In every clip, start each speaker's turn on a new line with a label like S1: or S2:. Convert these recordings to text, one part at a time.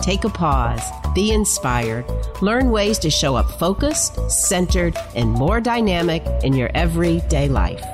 S1: Take a pause, be inspired, learn ways to show up focused, centered, and more dynamic in your everyday life.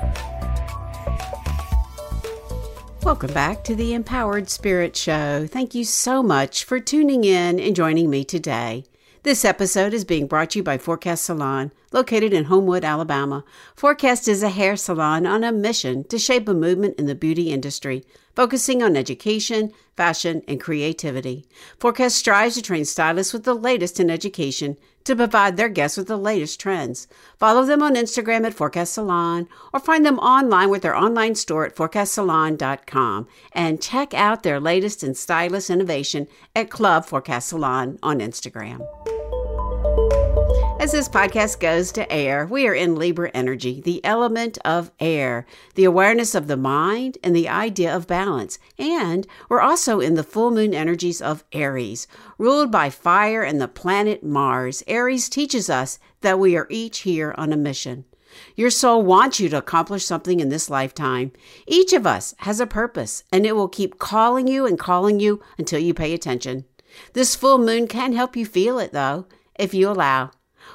S1: Welcome back to the Empowered Spirit Show. Thank you so much for tuning in and joining me today. This episode is being brought to you by Forecast Salon, located in Homewood, Alabama. Forecast is a hair salon on a mission to shape a movement in the beauty industry, focusing on education, fashion, and creativity. Forecast strives to train stylists with the latest in education to provide their guests with the latest trends. Follow them on Instagram at Forecast Salon or find them online with their online store at forecastsalon.com and check out their latest in stylist innovation at Club Forecast Salon on Instagram. As this podcast goes to air, we are in Libra energy, the element of air, the awareness of the mind, and the idea of balance. And we're also in the full moon energies of Aries, ruled by fire and the planet Mars. Aries teaches us that we are each here on a mission. Your soul wants you to accomplish something in this lifetime. Each of us has a purpose, and it will keep calling you and calling you until you pay attention. This full moon can help you feel it, though, if you allow.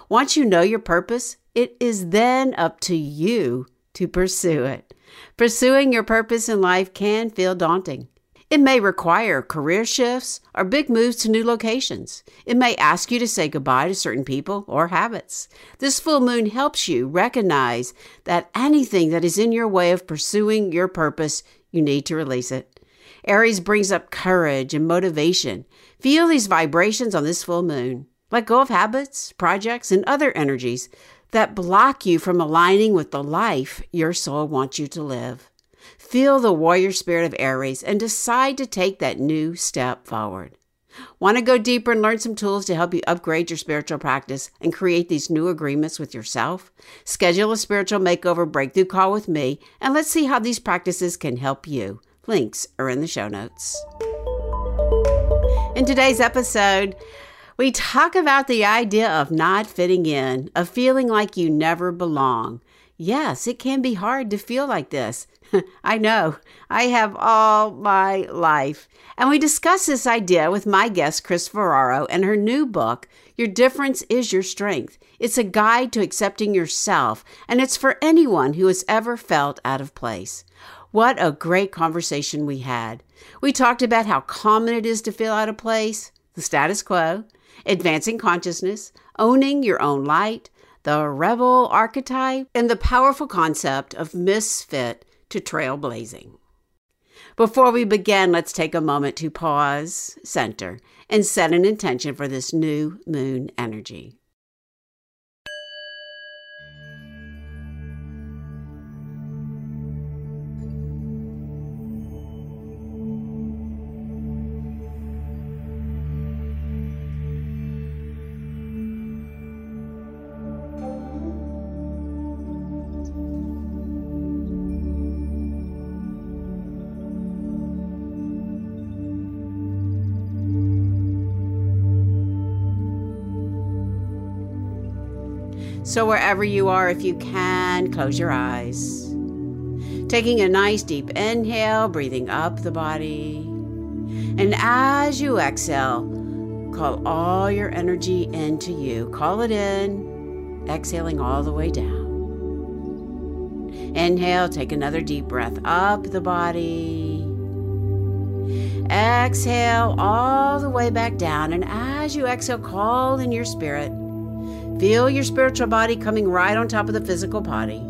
S1: Once you know your purpose, it is then up to you to pursue it. Pursuing your purpose in life can feel daunting. It may require career shifts or big moves to new locations. It may ask you to say goodbye to certain people or habits. This full moon helps you recognize that anything that is in your way of pursuing your purpose, you need to release it. Aries brings up courage and motivation. Feel these vibrations on this full moon. Let go of habits, projects, and other energies that block you from aligning with the life your soul wants you to live. Feel the warrior spirit of Aries and decide to take that new step forward. Want to go deeper and learn some tools to help you upgrade your spiritual practice and create these new agreements with yourself? Schedule a spiritual makeover breakthrough call with me and let's see how these practices can help you. Links are in the show notes. In today's episode, we talk about the idea of not fitting in, of feeling like you never belong. Yes, it can be hard to feel like this. I know. I have all my life. And we discuss this idea with my guest, Kris Ferraro, and her new book, Your Difference is Your Strength. It's a guide to accepting yourself, and it's for anyone who has ever felt out of place. What a great conversation we had. We talked about how common it is to feel out of place, the status quo, advancing consciousness, owning your own light, the rebel archetype, and the powerful concept of misfit to trailblazing. Before we begin, let's take a moment to pause, center, and set an intention for this new moon energy. So, wherever you are, if you can, close your eyes. Taking a nice deep inhale, breathing up the body. And as you exhale, call all your energy into you. Call it in, exhaling all the way down. Inhale, take another deep breath up the body. Exhale all the way back down. And as you exhale, call in your spirit. Feel your spiritual body coming right on top of the physical body,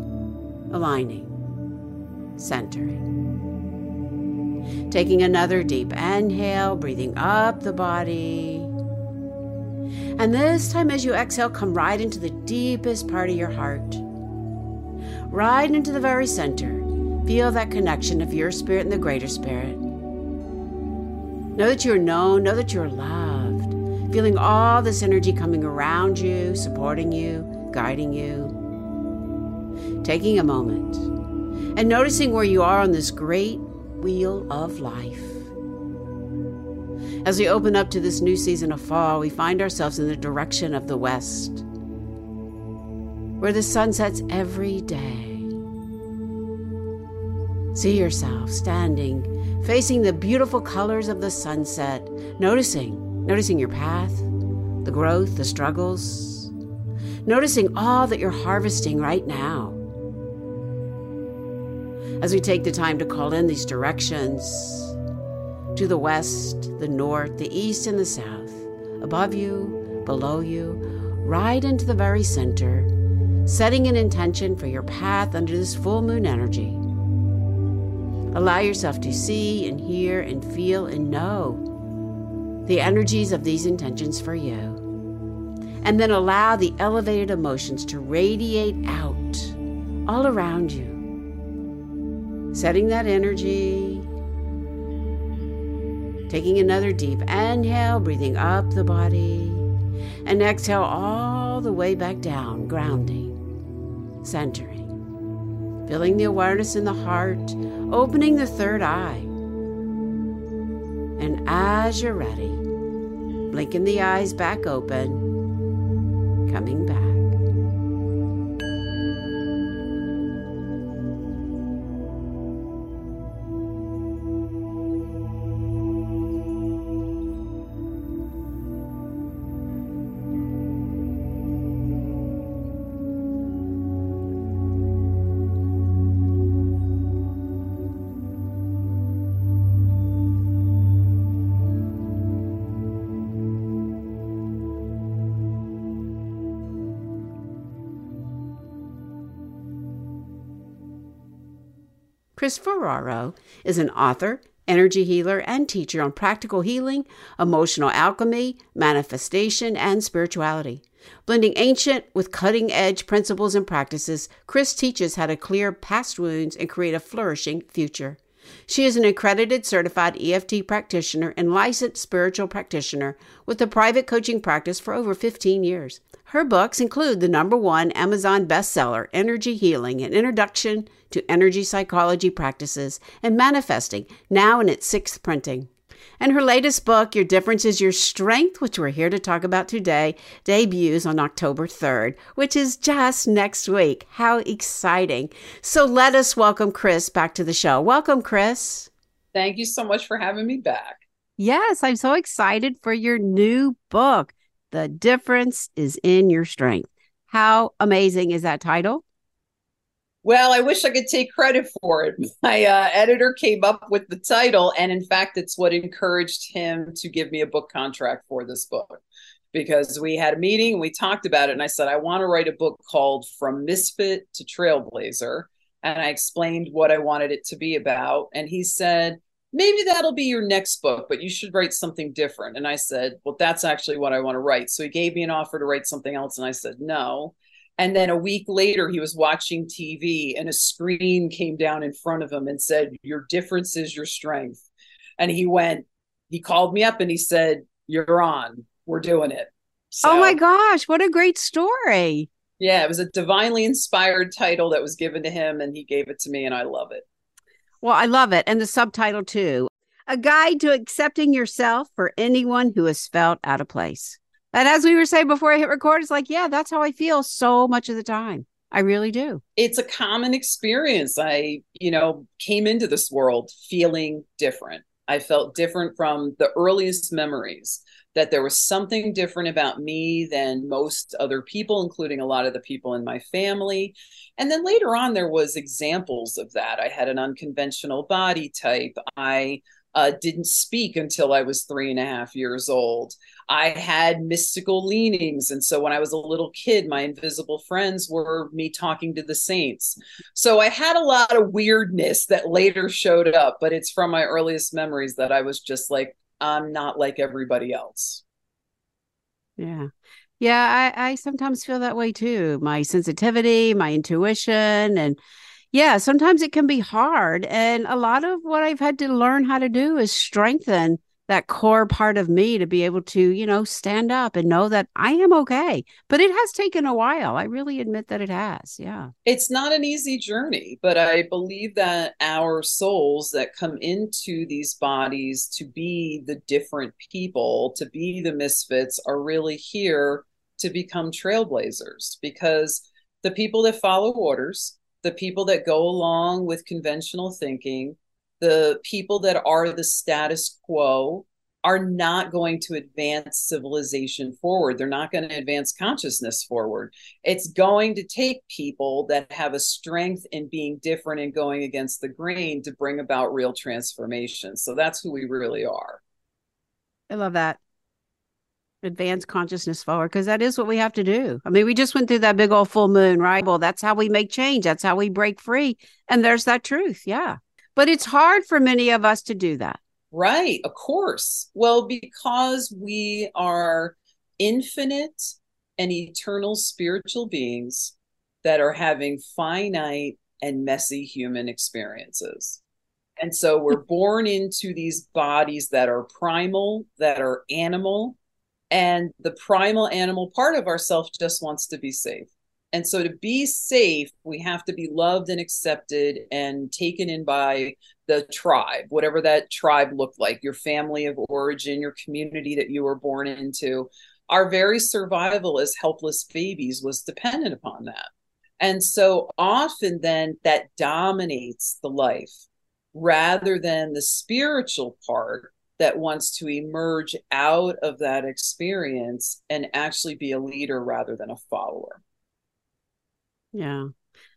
S1: aligning, centering. Taking another deep inhale, breathing up the body. And this time, as you exhale, come right into the deepest part of your heart, right into the very center. Feel that connection of your spirit and the greater spirit. Know that you're known, know that you're loved feeling all this energy coming around you, supporting you, guiding you. Taking a moment and noticing where you are on this great wheel of life. As we open up to this new season of fall, we find ourselves in the direction of the west, where the sun sets every day. See yourself standing, facing the beautiful colors of the sunset, noticing, noticing your path, the growth, the struggles, noticing all that you're harvesting right now. As we take the time to call in these directions to the west, the north, the east, and the south, above you, below you, right into the very center, setting an intention for your path under this full moon energy. Allow yourself to see and hear and feel and know the energies of these intentions for you. And then allow the elevated emotions to radiate out all around you. Setting that energy. Taking another deep inhale, breathing up the body. And exhale all the way back down, grounding, centering. Feeling the awareness in the heart, opening the third eye. And as you're ready, blinking the eyes back open, coming back. Kris Ferraro is an author, energy healer, and teacher on practical healing, emotional alchemy, manifestation, and spirituality. Blending ancient with cutting edge principles and practices, Kris teaches how to clear past wounds and create a flourishing future. She is an accredited certified EFT practitioner and licensed spiritual practitioner with a private coaching practice for over 15 years. Her books include the number one Amazon bestseller, Energy Healing An Introduction to Energy Psychology Practices and Manifesting, now in its sixth printing. And her latest book, Your Difference is Your Strength, which we're here to talk about today, debuts on October 3rd, which is just next week. How exciting! So let us welcome Kris back to the show. Welcome, Kris.
S2: Thank you so much for having me back.
S1: Yes, I'm so excited for your new book. The difference is in your strength. How amazing is that title?
S2: Well, I wish I could take credit for it. My uh, editor came up with the title, and in fact, it's what encouraged him to give me a book contract for this book. Because we had a meeting and we talked about it, and I said, I want to write a book called From Misfit to Trailblazer. And I explained what I wanted it to be about. And he said, maybe that'll be your next book, but you should write something different. And I said, well, that's actually what I want to write. So he gave me an offer to write something else. And I said, no. And then a week later, he was watching TV and a screen came down in front of him and said, Your difference is your strength. And he went, he called me up and he said, You're on. We're doing it.
S1: So, oh my gosh, what a great story.
S2: Yeah, it was a divinely inspired title that was given to him and he gave it to me and I love it.
S1: Well, I love it. And the subtitle too A Guide to Accepting Yourself for Anyone Who Has Felt Out of Place. And as we were saying before I hit record, it's like, yeah, that's how I feel so much of the time. I really do.
S2: It's a common experience. I, you know, came into this world feeling different. I felt different from the earliest memories, that there was something different about me than most other people, including a lot of the people in my family. And then later on, there was examples of that. I had an unconventional body type. I uh, didn't speak until I was three and a half years old. I had mystical leanings. And so when I was a little kid, my invisible friends were me talking to the saints. So I had a lot of weirdness that later showed up, but it's from my earliest memories that I was just like, I'm not like everybody else.
S1: Yeah. Yeah, I, I sometimes feel that way too. My sensitivity, my intuition, and yeah, sometimes it can be hard. And a lot of what I've had to learn how to do is strengthen that core part of me to be able to, you know, stand up and know that I am okay. But it has taken a while. I really admit that it has. Yeah.
S2: It's not an easy journey, but I believe that our souls that come into these bodies to be the different people, to be the misfits, are really here to become trailblazers because the people that follow orders, the people that go along with conventional thinking, the people that are the status quo are not going to advance civilization forward. They're not going to advance consciousness forward. It's going to take people that have a strength in being different and going against the grain to bring about real transformation. So that's who we really are.
S1: I love that. Advance consciousness forward because that is what we have to do. I mean, we just went through that big old full moon, right? Well, that's how we make change. That's how we break free. And there's that truth. Yeah. But it's hard for many of us to do that.
S2: Right, of course. Well, because we are infinite and eternal spiritual beings that are having finite and messy human experiences. And so we're born into these bodies that are primal, that are animal, and the primal animal part of ourself just wants to be safe. And so to be safe, we have to be loved and accepted and taken in by the tribe, whatever that tribe looked like, your family of origin, your community that you were born into. Our very survival as helpless babies was dependent upon that. And so often then that dominates the life rather than the spiritual part that wants to emerge out of that experience and actually be a leader rather than a follower.
S1: Yeah.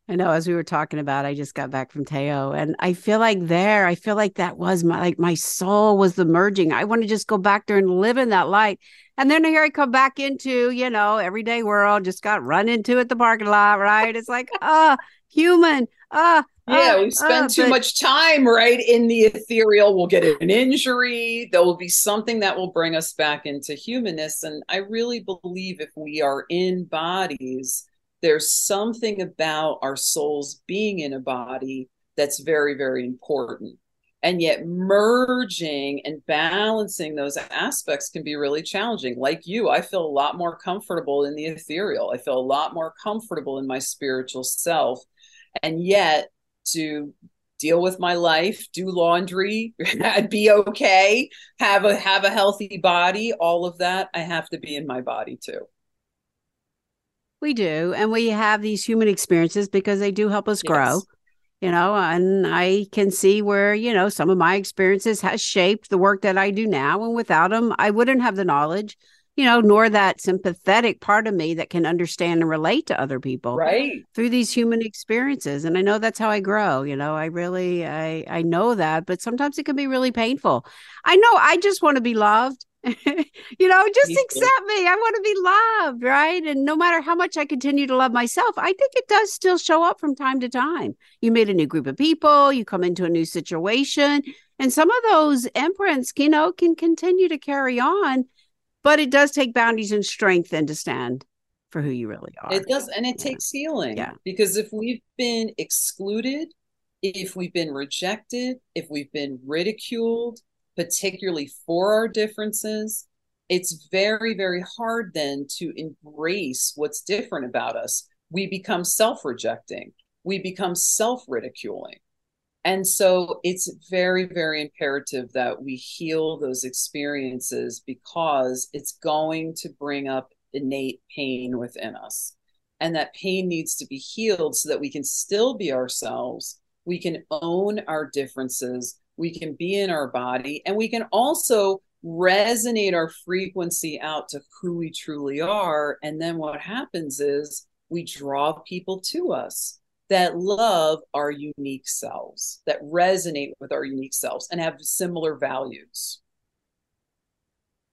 S1: I know as we were talking about, I just got back from Teo and I feel like there, I feel like that was my like my soul was the merging. I want to just go back there and live in that light. And then here I come back into, you know, everyday world, just got run into at the parking lot, right? It's like, ah, uh, human, ah, uh,
S2: yeah, we spend uh, too but... much time right in the ethereal. We'll get an injury. There will be something that will bring us back into humanness. And I really believe if we are in bodies, there's something about our souls being in a body that's very, very important. And yet, merging and balancing those aspects can be really challenging. Like you, I feel a lot more comfortable in the ethereal. I feel a lot more comfortable in my spiritual self. And yet, to deal with my life, do laundry, be okay, have a have a healthy body, all of that, I have to be in my body too.
S1: We do. And we have these human experiences because they do help us grow. You know, and I can see where, you know, some of my experiences has shaped the work that I do now. And without them, I wouldn't have the knowledge, you know, nor that sympathetic part of me that can understand and relate to other people.
S2: Right.
S1: Through these human experiences. And I know that's how I grow. You know, I really I I know that, but sometimes it can be really painful. I know I just want to be loved. you know, just me accept me. I want to be loved, right? And no matter how much I continue to love myself, I think it does still show up from time to time. You meet a new group of people, you come into a new situation, and some of those imprints, you know, can continue to carry on, but it does take boundaries and strength and to stand for who you really are.
S2: It does, and it yeah. takes healing. Yeah. Because if we've been excluded, if we've been rejected, if we've been ridiculed, particularly for our differences, it's very, very hard then to embrace what's different about us. We become self rejecting, we become self ridiculing. And so it's very, very imperative that we heal those experiences because it's going to bring up innate pain within us. And that pain needs to be healed so that we can still be ourselves. We can own our differences we can be in our body, and we can also resonate our frequency out to who we truly are. And then what happens is we draw people to us that love our unique selves, that resonate with our unique selves and have similar values.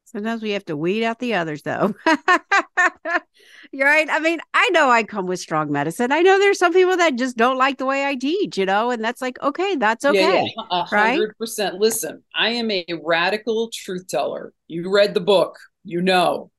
S1: Sometimes we have to weed out the others, though. You're right. I mean, I know I come with strong medicine. I know there's some people that just don't like the way I teach, you know, and that's like, okay, that's okay.
S2: Yeah, yeah. 100%. Right? Listen, I am a radical truth teller. You read the book, you know.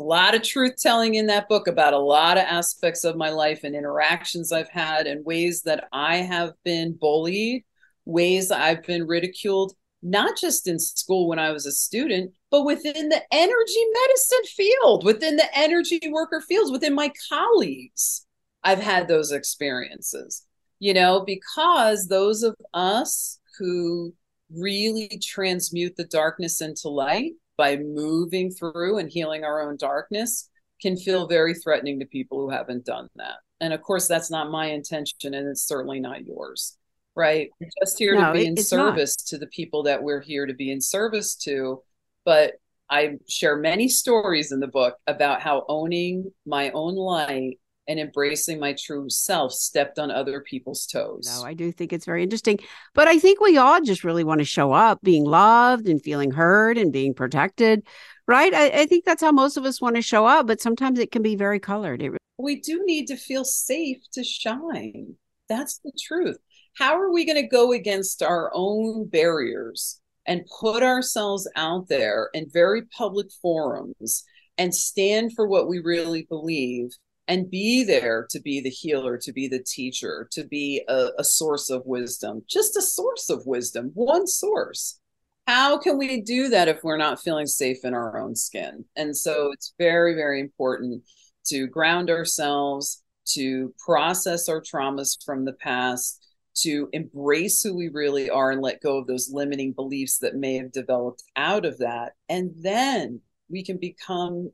S2: A lot of truth telling in that book about a lot of aspects of my life and interactions I've had and ways that I have been bullied, ways I've been ridiculed not just in school when I was a student, but within the energy medicine field, within the energy worker fields, within my colleagues. I've had those experiences, you know, because those of us who really transmute the darkness into light by moving through and healing our own darkness can feel very threatening to people who haven't done that. And of course, that's not my intention, and it's certainly not yours, right? We're just here no, to be in service not. to the people that we're here to be in service to. But I share many stories in the book about how owning my own light and embracing my true self stepped on other people's toes.
S1: No, I do think it's very interesting. But I think we all just really want to show up being loved and feeling heard and being protected, right? I, I think that's how most of us want to show up, but sometimes it can be very colored. It,
S2: we do need to feel safe to shine. That's the truth. How are we going to go against our own barriers and put ourselves out there in very public forums and stand for what we really believe and be there to be the healer, to be the teacher, to be a, a, source of wisdom, just a source of wisdom, one source. How can we do that if we're not feeling safe in our own skin? And so it's very, very important to ground ourselves, to process our traumas from the past, to embrace who we really are and let go of those limiting beliefs that may have developed out of that. And then we can become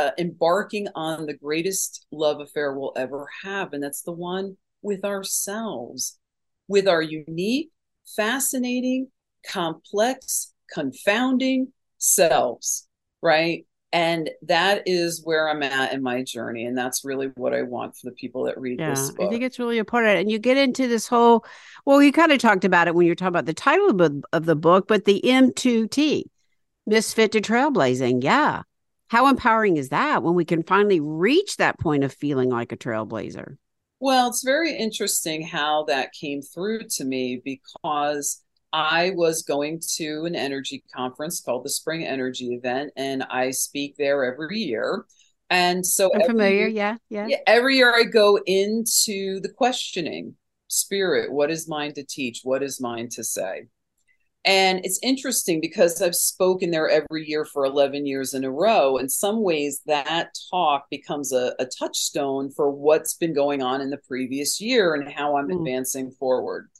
S2: uh, embarking on the greatest love affair we'll ever have. And that's the one with ourselves, with our unique, fascinating, complex, confounding selves, right? And that is where I'm at in my journey. And that's really what I want for the people that read yeah, this book.
S1: I think it's really important. And you get into this whole, well, you kind of talked about it when you're talking about the title of, of the book, but the M2T, Misfit to Trailblazing. Yeah. How empowering is that when we can finally reach that point of feeling like a trailblazer?
S2: Well, it's very interesting how that came through to me because I was going to an energy conference called the Spring Energy Event, and I speak there every year. And so,
S1: I'm familiar, yeah, yeah.
S2: Every year I go into the questioning spirit what is mine to teach? What is mine to say? And it's interesting because I've spoken there every year for 11 years in a row. In some ways, that talk becomes a, a touchstone for what's been going on in the previous year and how I'm mm. advancing forward.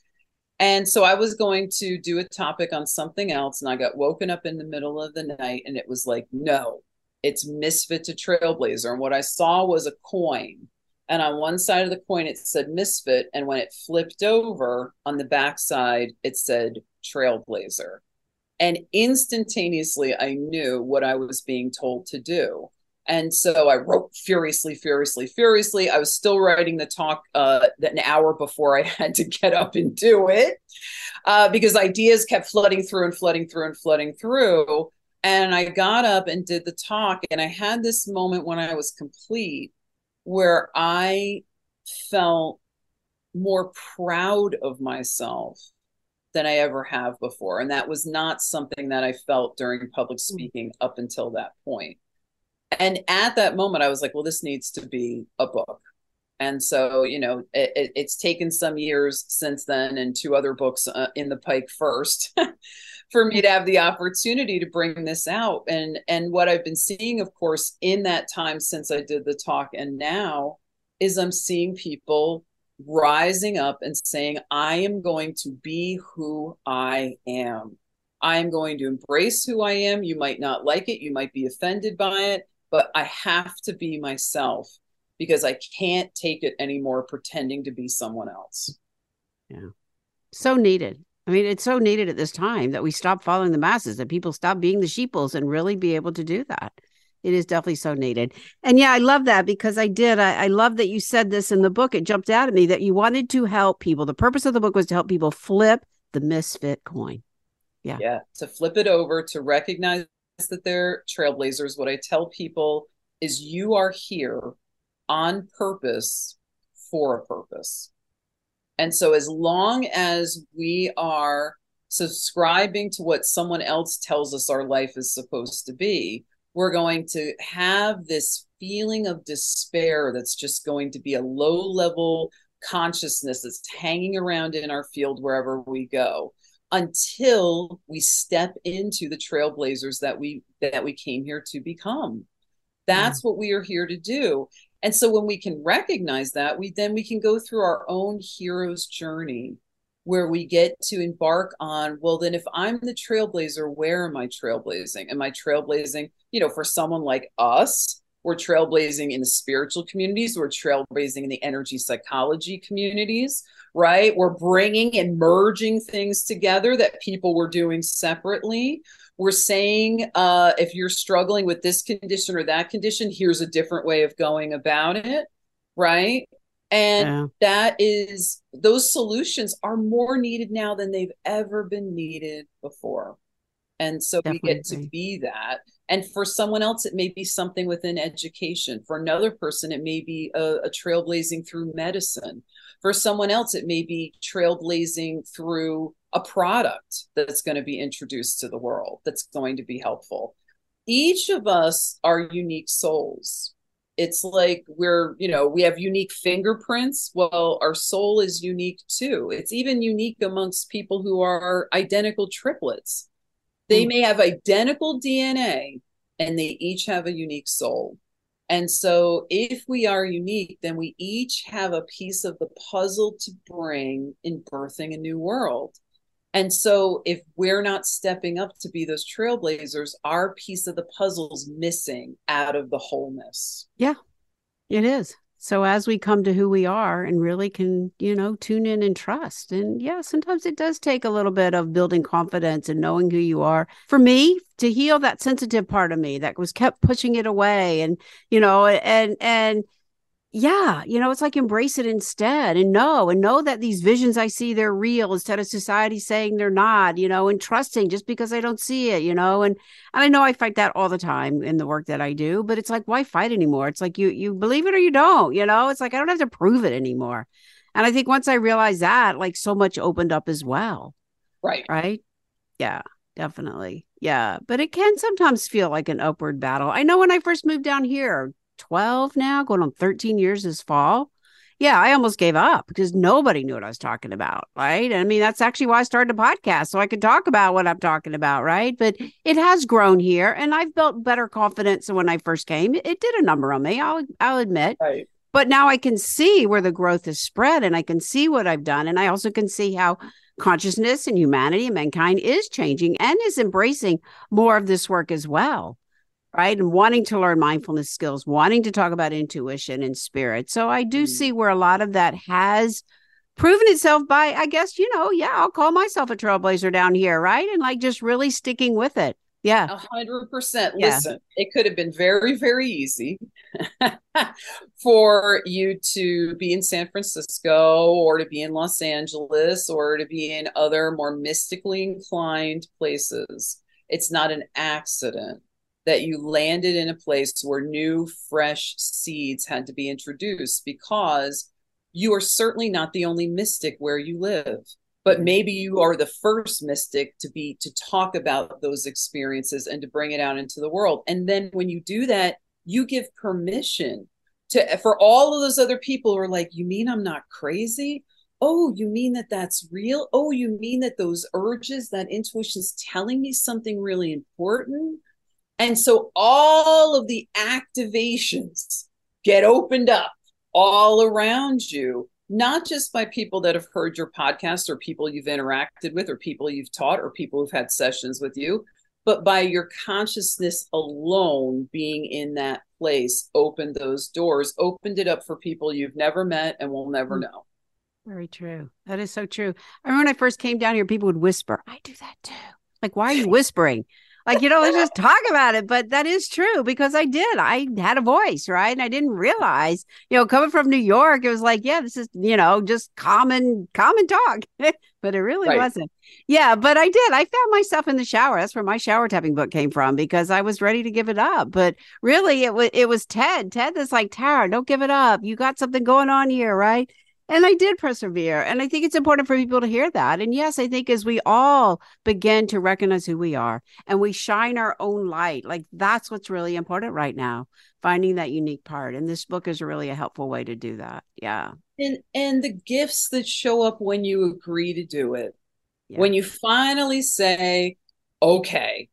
S2: And so I was going to do a topic on something else, and I got woken up in the middle of the night, and it was like, no, it's misfit to trailblazer. And what I saw was a coin. And on one side of the coin, it said misfit. And when it flipped over on the back side, it said trailblazer. And instantaneously, I knew what I was being told to do. And so I wrote furiously, furiously, furiously. I was still writing the talk uh, that an hour before I had to get up and do it uh, because ideas kept flooding through and flooding through and flooding through. And I got up and did the talk. And I had this moment when I was complete where I felt more proud of myself than I ever have before. And that was not something that I felt during public hmm. speaking up until that point. point and at that moment i was like well this needs to be a book and so you know it, it's taken some years since then and two other books uh, in the pike first for me to have the opportunity to bring this out and and what i've been seeing of course in that time since i did the talk and now is i'm seeing people rising up and saying i am going to be who i am i am going to embrace who i am you might not like it you might be offended by it but I have to be myself because I can't take it anymore pretending to be someone else.
S1: Yeah. So needed. I mean, it's so needed at this time that we stop following the masses, that people stop being the sheeples and really be able to do that. It is definitely so needed. And yeah, I love that because I did. I, I love that you said this in the book. It jumped out at me that you wanted to help people. The purpose of the book was to help people flip the misfit coin. Yeah.
S2: Yeah. To flip it over, to recognize that they're trailblazers, what I tell people is you are here on purpose for a purpose. And so, as long as we are subscribing to what someone else tells us our life is supposed to be, we're going to have this feeling of despair that's just going to be a low level consciousness that's hanging around in our field wherever we go. until we step into the trailblazers that we that we came here to become. That's mm-hmm. what we are here to do. And so when we can recognize that, we then we can go through our own hero's journey where we get to embark on, well, then if I'm the trailblazer, where am I trailblazing? Am I trailblazing, you know, for someone like us? We're trailblazing in the spiritual communities. We're trailblazing in the energy psychology communities, right? We're bringing and merging things together that people were doing separately. We're saying uh, if you're struggling with this condition or that condition, here's a different way of going about it, right? And yeah. that is, those solutions are more needed now than they've ever been needed before. And so Definitely. we get to be that. And for someone else, it may be something within education. For another person, it may be a, a trailblazing through medicine. For someone else, it may be trailblazing through a product that's going to be introduced to the world that's going to be helpful. Each of us are unique souls it's like we're you know we have unique fingerprints well our soul is unique too. It's even unique amongst people who are identical triplets. They mm. may have identical dna and they each have a unique soul. And so if we are unique then we each have a piece of the puzzle to bring in birthing a new world and so if we're not stepping up to be those trailblazers, our piece of the puzzle's missing out of the wholeness.
S1: Yeah, it is. So as we come to who we are and really can, you know, tune in and trust. And yeah, sometimes it does take a little bit of building confidence and knowing who you are. For me, to heal that sensitive part of me that was kept pushing it away and, you know, and and yeah, you know, it's like embrace it instead and know and know that these visions I see they're real instead of society saying they're not, you know, and trusting just because I don't see it, you know. And and I know I fight that all the time in the work that I do, but it's like why fight anymore? It's like you you believe it or you don't, you know. It's like I don't have to prove it anymore. And I think once I realized that, like so much opened up as well.
S2: Right.
S1: Right? Yeah, definitely. Yeah, but it can sometimes feel like an upward battle. I know when I first moved down here 12 now, going on 13 years this fall. Yeah, I almost gave up because nobody knew what I was talking about. Right. I mean, that's actually why I started a podcast so I could talk about what I'm talking about. Right. But it has grown here and I've built better confidence than when I first came. It did a number on me, I'll, I'll admit.
S2: Right.
S1: But now I can see where the growth has spread and I can see what I've done. And I also can see how consciousness and humanity and mankind is changing and is embracing more of this work as well right? And wanting to learn mindfulness skills, wanting to talk about intuition and spirit. So I do mm. see where a lot of that has proven itself by, I guess, you know, yeah, I'll call myself a trailblazer down here, right? And like just really sticking with it. Yeah.
S2: A hundred percent. Listen, it could have been very, very easy for you to be in San Francisco or to be in Los Angeles or to be in other more mystically inclined places. It's not an accident that you landed in a place where new, fresh seeds had to be introduced because you are certainly not the only mystic where you live but mm-hmm. maybe you are the first mystic to be to talk about those experiences and to bring it out into the world. And then when you do that you give permission to for all of those other people who are like you mean i'm not crazy? Oh you mean that that's real? Oh you mean that those urges that intuition's telling me something really important and so all of the activations get opened up all around you, not just by people that have heard your podcast or people you've interacted with or people you've taught or people who've had sessions with you, but by your consciousness alone being in that place opened those doors, opened it up for people you've never met and will never mm. know.
S1: Very true. That is so true. I remember when I first came down here, people would whisper, I do that too. Like, why are you whispering? Like you know let's just talk about it but that is true because i did. I had a voice right? And i didn't realize you know coming from new york it was like yeah this is you know just common common talk but it really right. wasn't. Yeah but i did. I found myself in the shower. That's where my shower tapping book came from because i was ready to give it up but really it was it was ted. Ted that's like tara don't give it up. You got something going on here right and I did persevere. And I think it's important for people to hear that. And yes, I think as we all begin to recognize who we are and we shine our own light, like that's what's really important right now, finding that unique part. And this book is really a helpful way to do that. Yeah.
S2: And and the gifts that show up when you agree to do it. Yeah. When you finally say, okay,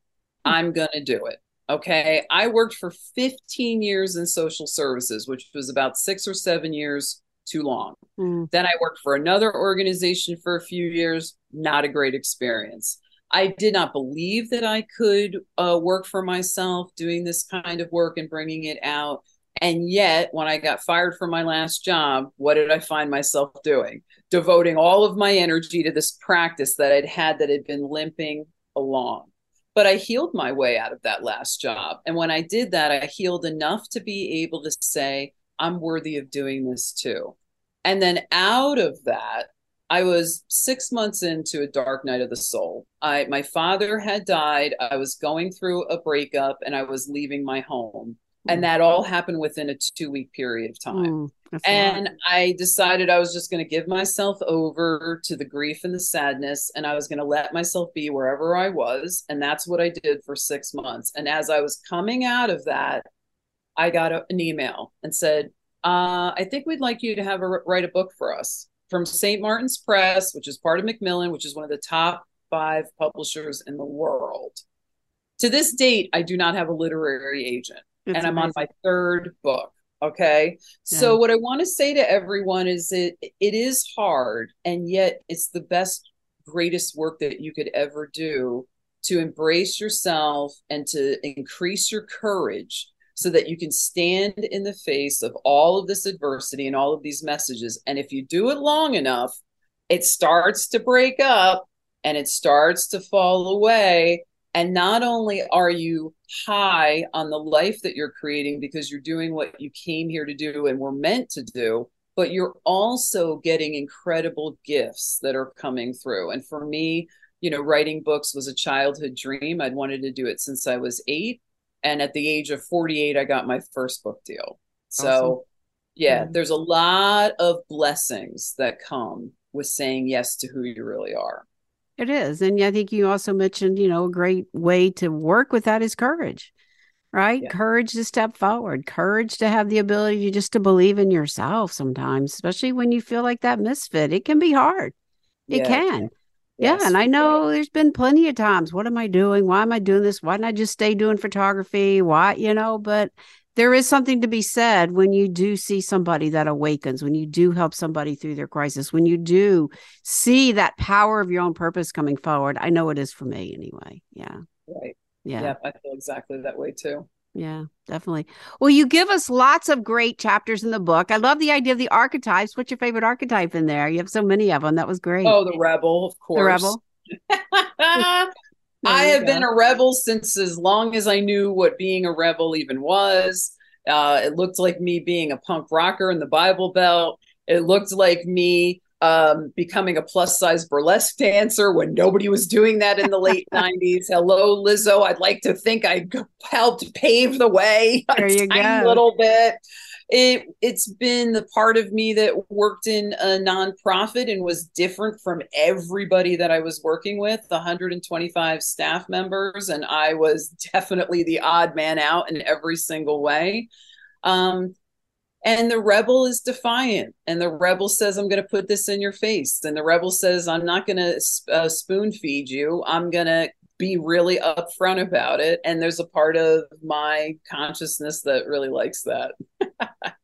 S2: hmm. I'm going to do it. Okay. I worked for 15 years in social services, which was about six or seven years too long. Mm. Then I worked for another organization for a few years, not a great experience. I did not believe that I could uh, work for myself doing this kind of work and bringing it out. And yet, when I got fired from my last job, what did I find myself doing? Devoting all of my energy to this practice that I'd had that had been limping along. But I healed my way out of that last job. And when I did that, I healed enough to be able to say, I'm worthy of doing this too. And then out of that, I was six months into a dark night of the soul. I my father had died. I was going through a breakup and I was leaving my home. And that all happened within a two week period of time. Mm, and I decided I was just going to give myself over to the grief and the sadness, and I was going to let myself be wherever I was. And that's what I did for six months. And as I was coming out of that, I got a, an email and said, uh, I think we'd like you to have a write a book for us from St. Martin's Press, which is part of Macmillan, which is one of the top five publishers in the world. To this date, I do not have a literary agent, and I'm on my third book. Okay. Yeah. So what I want to say to everyone is it it is hard and yet it's the best greatest work that you could ever do to embrace yourself and to increase your courage so that you can stand in the face of all of this adversity and all of these messages. And if you do it long enough, it starts to break up and it starts to fall away. And not only are you high on the life that you're creating because you're doing what you came here to do and were meant to do, but you're also getting incredible gifts that are coming through. And for me, you know, writing books was a childhood dream. I'd wanted to do it since I was eight and at the age of 48 i got my first book deal so awesome. yeah mm-hmm. there's a lot of blessings that come with saying yes to who you really are
S1: it is and i think you also mentioned you know a great way to work with that is courage right yeah. courage to step forward courage to have the ability to just to believe in yourself sometimes especially when you feel like that misfit it can be hard it yeah. can Yes, yeah, and I know there's been plenty of times. What am I doing? Why am I doing this? Why didn't I just stay doing photography? Why, you know, but there is something to be said when you do see somebody that awakens, when you do help somebody through their crisis, when you do see that power of your own purpose coming forward. I know it is for me anyway. Yeah.
S2: Right. Yeah. Yeah. I feel exactly that way too.
S1: Yeah, definitely. Well, you give us lots of great chapters in the book. I love the idea of the archetypes. What's your favorite archetype in there? You have so many of them. That was great.
S2: Oh, the rebel, of course.
S1: The rebel.
S2: I have go. been a rebel since as long as I knew what being a rebel even was. Uh, it looked like me being a punk rocker in the Bible Belt. It looked like me um, becoming a plus size burlesque dancer when nobody was doing that in the late 90s. Hello, Lizzo. I'd like to think I helped pave the way there a you tiny go. little bit. It it's been the part of me that worked in a nonprofit and was different from everybody that I was working with, 125 staff members, and I was definitely the odd man out in every single way. Um, and the rebel is defiant and the rebel says i'm going to put this in your face. And the rebel says i'm not going to uh, spoon feed you. I'm going to be really upfront about it. And there's a part of my consciousness that really likes that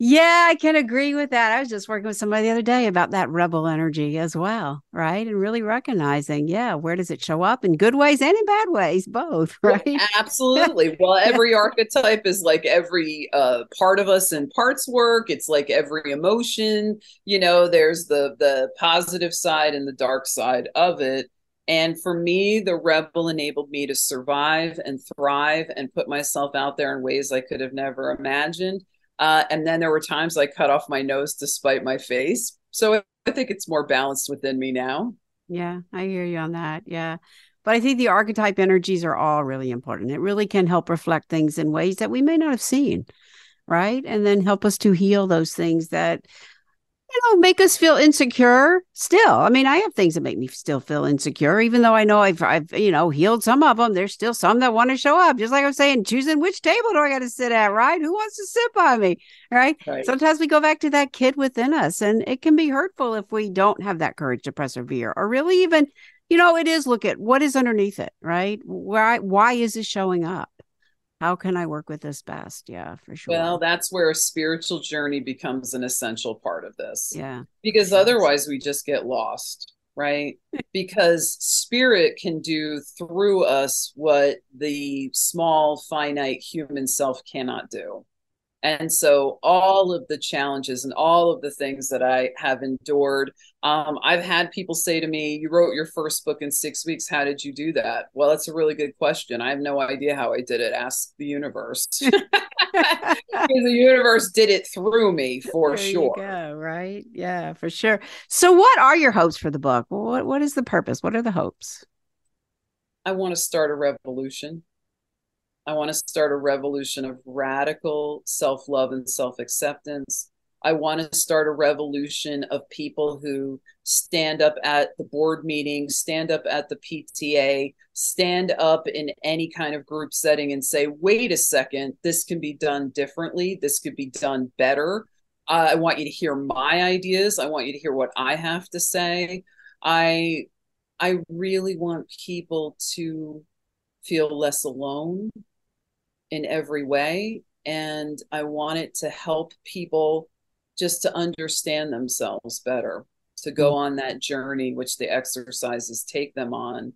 S1: Yeah, I can agree with that. I was just working with somebody the other day about that rebel energy as well, right? And really recognizing, yeah, where does it show up in good ways and in bad ways, both, right?
S2: absolutely. Well, every yeah. archetype is like every uh, part of us in parts work. It's like every emotion. You know, there's the the positive side and the dark side of it. And for me, the rebel enabled me to survive and thrive and put myself out there in ways I could have never imagined uh, and then there were times I cut off my nose to spite my face. So I think it's more balanced within me now.
S1: Yeah, I hear you on that. Yeah. But I think the archetype energies are all really important. It really can help reflect things in ways that we may not have seen, right? And then help us to heal those things that you know, make us feel insecure still. I mean, I have things that make me still feel insecure, even though I know I've, I've, you know, healed some of them. There's still some that want to show up. Just like I'm saying, choosing which table do I got to sit at, right? Who wants to sit by me, right? right? Sometimes we go back to that kid within us, and it can be hurtful if we don't have that courage to persevere or really even, you know, it is look at what is underneath it, right? Why, why is it showing up? How can I work with this best? Yeah, for sure.
S2: Well, that's where a spiritual journey becomes an essential part of this.
S1: Yeah.
S2: Because otherwise we just get lost, right? because spirit can do through us what the small, finite human self cannot do. And so, all of the challenges and all of the things that I have endured, um, I've had people say to me, You wrote your first book in six weeks. How did you do that? Well, that's a really good question. I have no idea how I did it. Ask the universe. the universe did it through me for
S1: there
S2: sure.
S1: go, right? Yeah, for sure. So, what are your hopes for the book? What, what is the purpose? What are the hopes?
S2: I want to start a revolution. I want to start a revolution of radical self love and self acceptance. I want to start a revolution of people who stand up at the board meetings, stand up at the PTA, stand up in any kind of group setting and say, wait a second, this can be done differently. This could be done better. I want you to hear my ideas. I want you to hear what I have to say. I I really want people to feel less alone in every way. And I want it to help people just to understand themselves better, to go mm. on that journey, which the exercises take them on,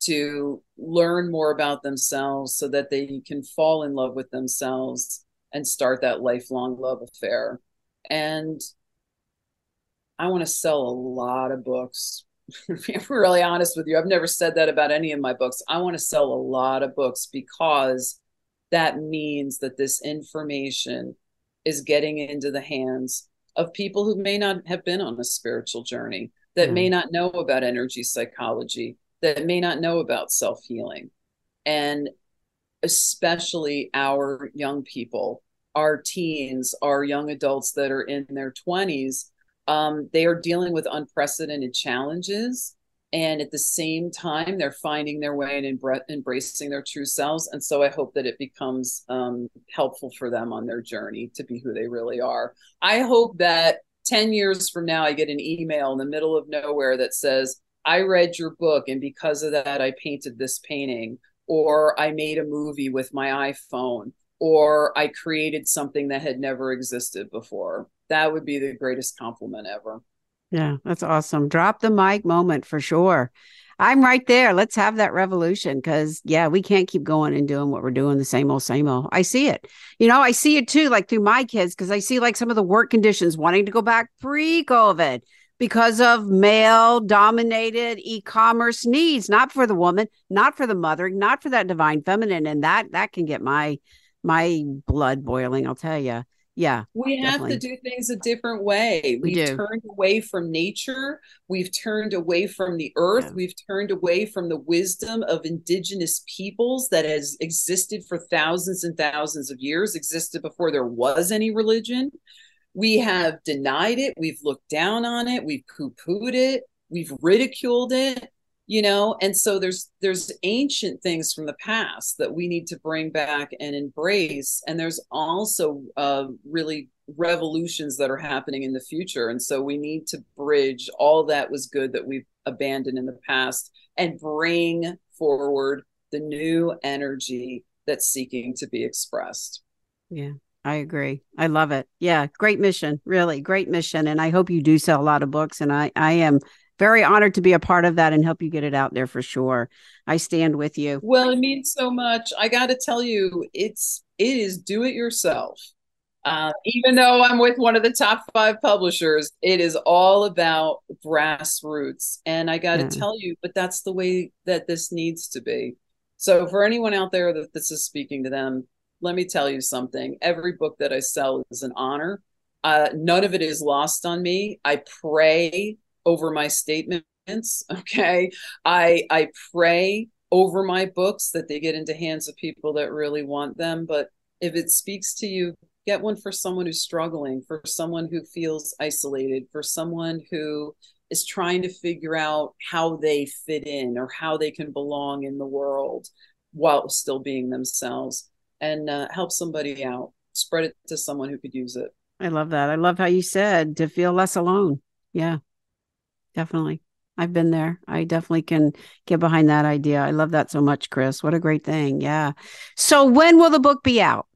S2: to learn more about themselves so that they can fall in love with themselves and start that lifelong love affair. And I want to sell a lot of books. if we're really honest with you, I've never said that about any of my books. I want to sell a lot of books because that means that this information is getting into the hands of people who may not have been on a spiritual journey, that mm. may not know about energy psychology, that may not know about self healing. And especially our young people, our teens, our young adults that are in their 20s, um, they are dealing with unprecedented challenges and at the same time they're finding their way and embra- embracing their true selves and so i hope that it becomes um, helpful for them on their journey to be who they really are. I hope that 10 years from now i get an email in the middle of nowhere that says i read your book and because of that i painted this painting or i made a movie with my iphone or i created something that had never existed before. That would be the greatest compliment ever
S1: yeah, that's awesome. Drop the mic moment for sure. I'm right there. Let's have that revolution because, yeah, we can't keep going and doing what we're doing the same old, same old. I see it. You know, I see it too, like through my kids, because I see like some of the work conditions wanting to go back pre COVID because of male dominated e-commerce needs not for the woman not for the mothering not for that divine feminine and that that can get my my blood boiling i'll tell you yeah
S2: we definitely. have to do things a different way.
S1: We
S2: have turned away from nature. We've turned away from the earth. Yeah. we've turned away from the wisdom of indigenous peoples that has existed for thousands and thousands of years existed before there was any religion. We have denied it. We've looked down on it. We've poo-pooed it. We've ridiculed it you know and so there's there's ancient things from the past that we need to bring back and embrace and there's also uh, really revolutions that are happening in the future and so we need to bridge all that was good that we've abandoned in the past and bring forward the new energy that's seeking to be expressed
S1: yeah I agree. I love it. Yeah, great mission. Really great mission. And I hope you do sell a lot of books. And I, I am very honored to be a part of that and help you get it out there for sure. I stand with you.
S2: Well, it means so much. I got to tell you, it's it is do it yourself. Uh, even though I'm with one of the top five publishers, it is all about grassroots. And I got to yeah. tell you, but that's the way that this needs to be. So, for anyone out there that this is speaking to them, let me tell you something. Every book that I sell is an honor. Uh, none of it is lost on me. I pray over my statements okay i i pray over my books that they get into hands of people that really want them but if it speaks to you get one for someone who's struggling, for someone who feels isolated, for someone who is trying to figure out how they fit in or how they can belong in the world while still being themselves and uh, help somebody out. Spread it to someone who could use it.
S1: I love that. I love how you said to feel less alone. Yeah, definitely. I've been there. I definitely can get behind that idea. I love that so much, Kris. What a great thing. Yeah. So when will the book be out?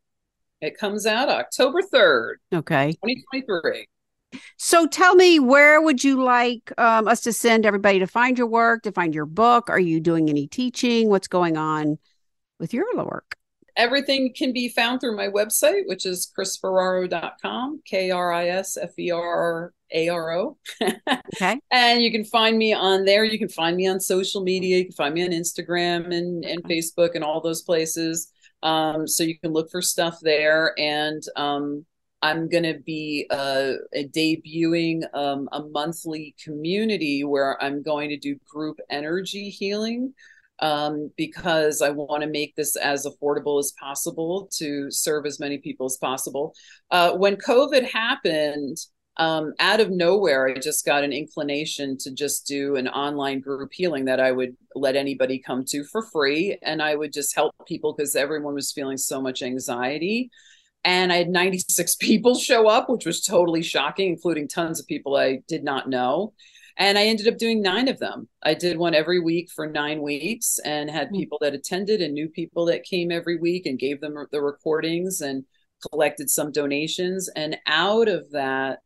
S2: It comes out October 3rd.
S1: Okay.
S2: 2023.
S1: So tell me, where would you like um, us to send everybody to find your work, to find your book? Are you doing any teaching? What's going on with your work?
S2: Everything can be found through my website, which is krisferraro.com, K R I S F E R A R O.
S1: Okay.
S2: And you can find me on there. You can find me on social media. You can find me on Instagram and, and Facebook and all those places. Um, so you can look for stuff there. And um, I'm going to be uh, debuting um, a monthly community where I'm going to do group energy healing um, because I want to make this as affordable as possible to serve as many people as possible. Uh, when COVID happened, um, out of nowhere, I just got an inclination to just do an online group healing that I would let anybody come to for free. And I would just help people because everyone was feeling so much anxiety. And I had 96 people show up, which was totally shocking, including tons of people I did not know. And I ended up doing nine of them. I did one every week for nine weeks and had hmm. people that attended and new people that came every week and gave them the recordings and collected some donations. And out of that,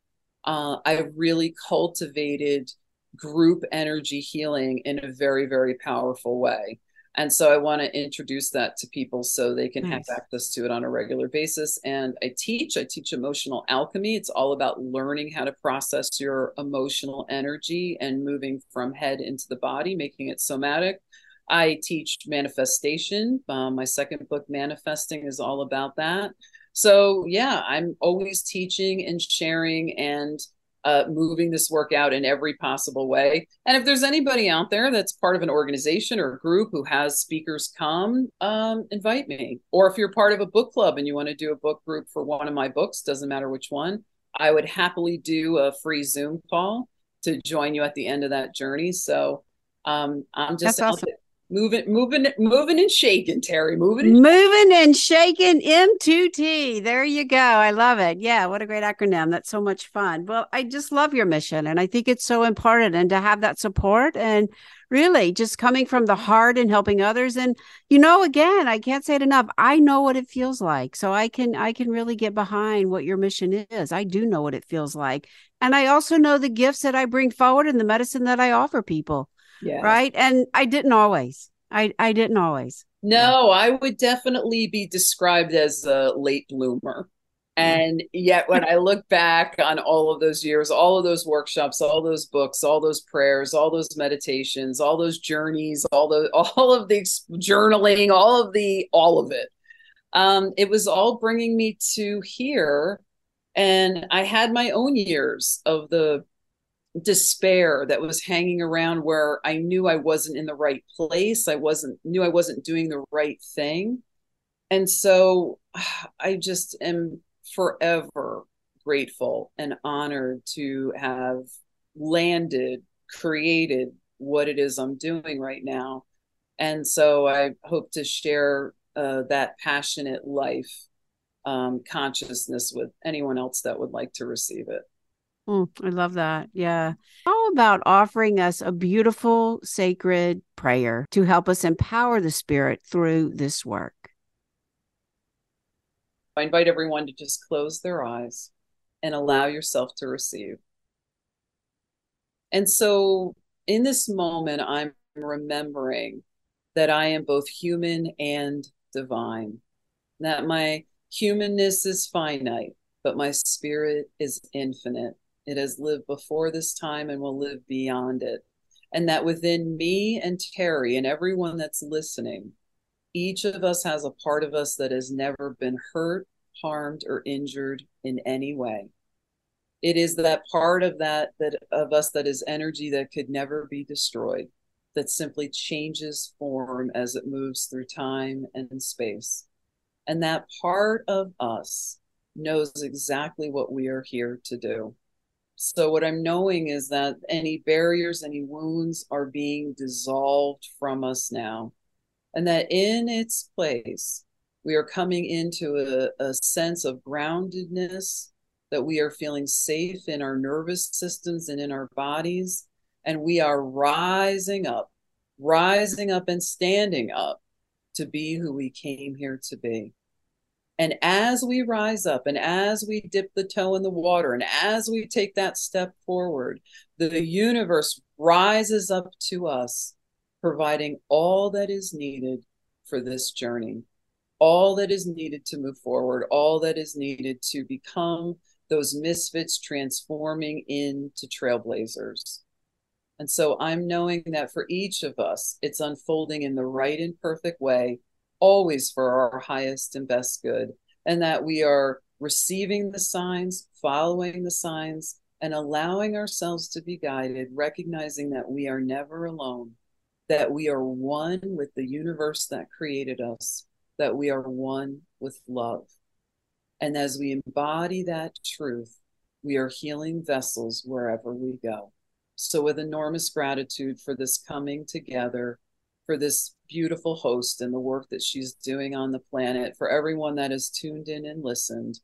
S2: uh, I really cultivated group energy healing in a very, very powerful way. And so I want to introduce that to people so they can nice. have access to it on a regular basis. And I teach, I teach emotional alchemy. It's all about learning how to process your emotional energy and moving from head into the body, making it somatic. I teach manifestation. Um, my second book, Manifesting, is all about that. So, yeah, I'm always teaching and sharing and uh, moving this work out in every possible way. And if there's anybody out there that's part of an organization or a group who has speakers come, um, invite me. Or if you're part of a book club and you want to do a book group for one of my books, doesn't matter which one, I would happily do a free Zoom call to join you at the end of that journey. So um, I'm just
S1: that's awesome.
S2: Moving, moving, moving and shaking, Terri. Moving,
S1: and moving and shaking. M2T. There you go. I love it. Yeah, what a great acronym. That's so much fun. Well, I just love your mission, and I think it's so important, and to have that support, and really just coming from the heart and helping others. And you know, again, I can't say it enough. I know what it feels like, so I can I can really get behind what your mission is. I do know what it feels like, and I also know the gifts that I bring forward and the medicine that I offer people.
S2: Yeah.
S1: Right. And I didn't always. I, I didn't always.
S2: No, yeah. I would definitely be described as a late bloomer. And yet, when I look back on all of those years, all of those workshops, all those books, all those prayers, all those meditations, all those journeys, all the all of the journaling, all of the all of it, um, it was all bringing me to here. And I had my own years of the despair that was hanging around where I knew I wasn't in the right place. I wasn't knew I wasn't doing the right thing. And so I just am forever grateful and honored to have landed, created what it is I'm doing right now. And so I hope to share uh, that passionate life um, consciousness with anyone else that would like to receive it.
S1: Mm, I love that. Yeah. How about offering us a beautiful, sacred prayer to help us empower the spirit through this work?
S2: I invite everyone to just close their eyes and allow yourself to receive. And so, in this moment, I'm remembering that I am both human and divine, that my humanness is finite, but my spirit is infinite. It has lived before this time and will live beyond it. And that within me and Terri and everyone that's listening, each of us has a part of us that has never been hurt, harmed, or injured in any way. It is that part of that that of us that is energy that could never be destroyed, that simply changes form as it moves through time and space. And that part of us knows exactly what we are here to do. So, what I'm knowing is that any barriers, any wounds are being dissolved from us now. And that in its place, we are coming into a, a sense of groundedness, that we are feeling safe in our nervous systems and in our bodies. And we are rising up, rising up and standing up to be who we came here to be. And as we rise up and as we dip the toe in the water and as we take that step forward, the universe rises up to us, providing all that is needed for this journey, all that is needed to move forward, all that is needed to become those misfits transforming into trailblazers. And so I'm knowing that for each of us, it's unfolding in the right and perfect way always for our highest and best good, and that we are receiving the signs, following the signs, and allowing ourselves to be guided, recognizing that we are never alone, that we are one with the universe that created us, that we are one with love. And as we embody that truth, we are healing vessels wherever we go. So, with enormous gratitude for this coming together for this beautiful host and the work that she's doing on the planet, for everyone that has tuned in and listened.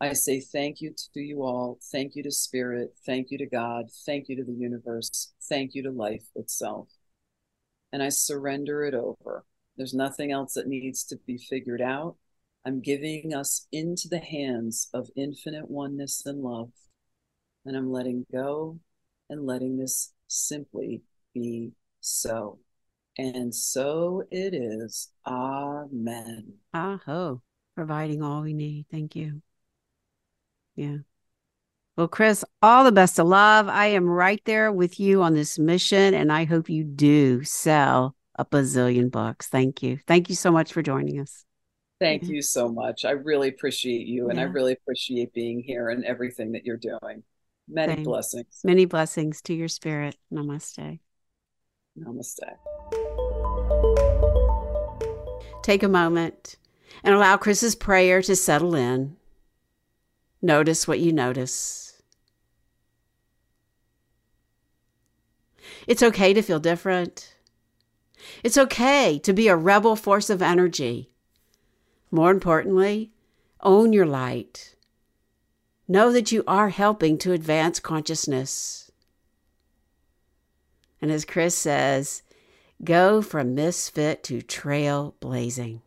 S2: I say thank you to you all. Thank you to Spirit. Thank you to God. Thank you to the universe. Thank you to life itself. And I surrender it over. There's nothing else that needs to be figured out. I'm giving us into the hands of infinite oneness and love. And I'm letting go and letting this simply be so. And so it is. Amen.
S1: Aho. Providing all we need. Thank you. Yeah. Well, Kris, all the best of love. I am right there with you on this mission, and I hope you do sell a bazillion books. Thank you. Thank you so much for joining us.
S2: Thank yeah. you so much. I really appreciate you, and yeah. I really appreciate being here and everything that you're doing. Many Same. blessings.
S1: Many blessings to your spirit. Namaste.
S2: Namaste.
S1: Take a moment and allow Kris's prayer to settle in. Notice what you notice. It's okay to feel different. It's okay to be a rebel force of energy. More importantly, own your light. Know that you are helping to advance consciousness. And as Kris says, go from misfit to trailblazing.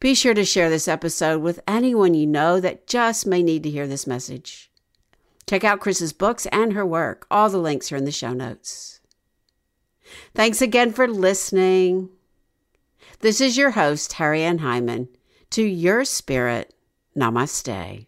S1: Be sure to share this episode with anyone you know that just may need to hear this message. Check out Kris's books and her work. All the links are in the show notes. Thanks again for listening. This is your host, Terri Ann Heiman. To your spirit, namaste.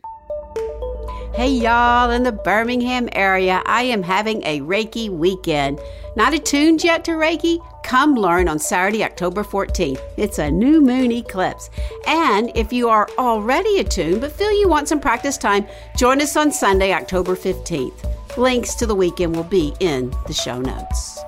S1: Hey, y'all, in the Birmingham area, I am having a Reiki weekend. Not attuned yet to Reiki? Come learn on Saturday, October 14th. It's a new moon eclipse. And if you are already attuned but feel you want some practice time, join us on Sunday, October 15th. Links to the weekend will be in the show notes.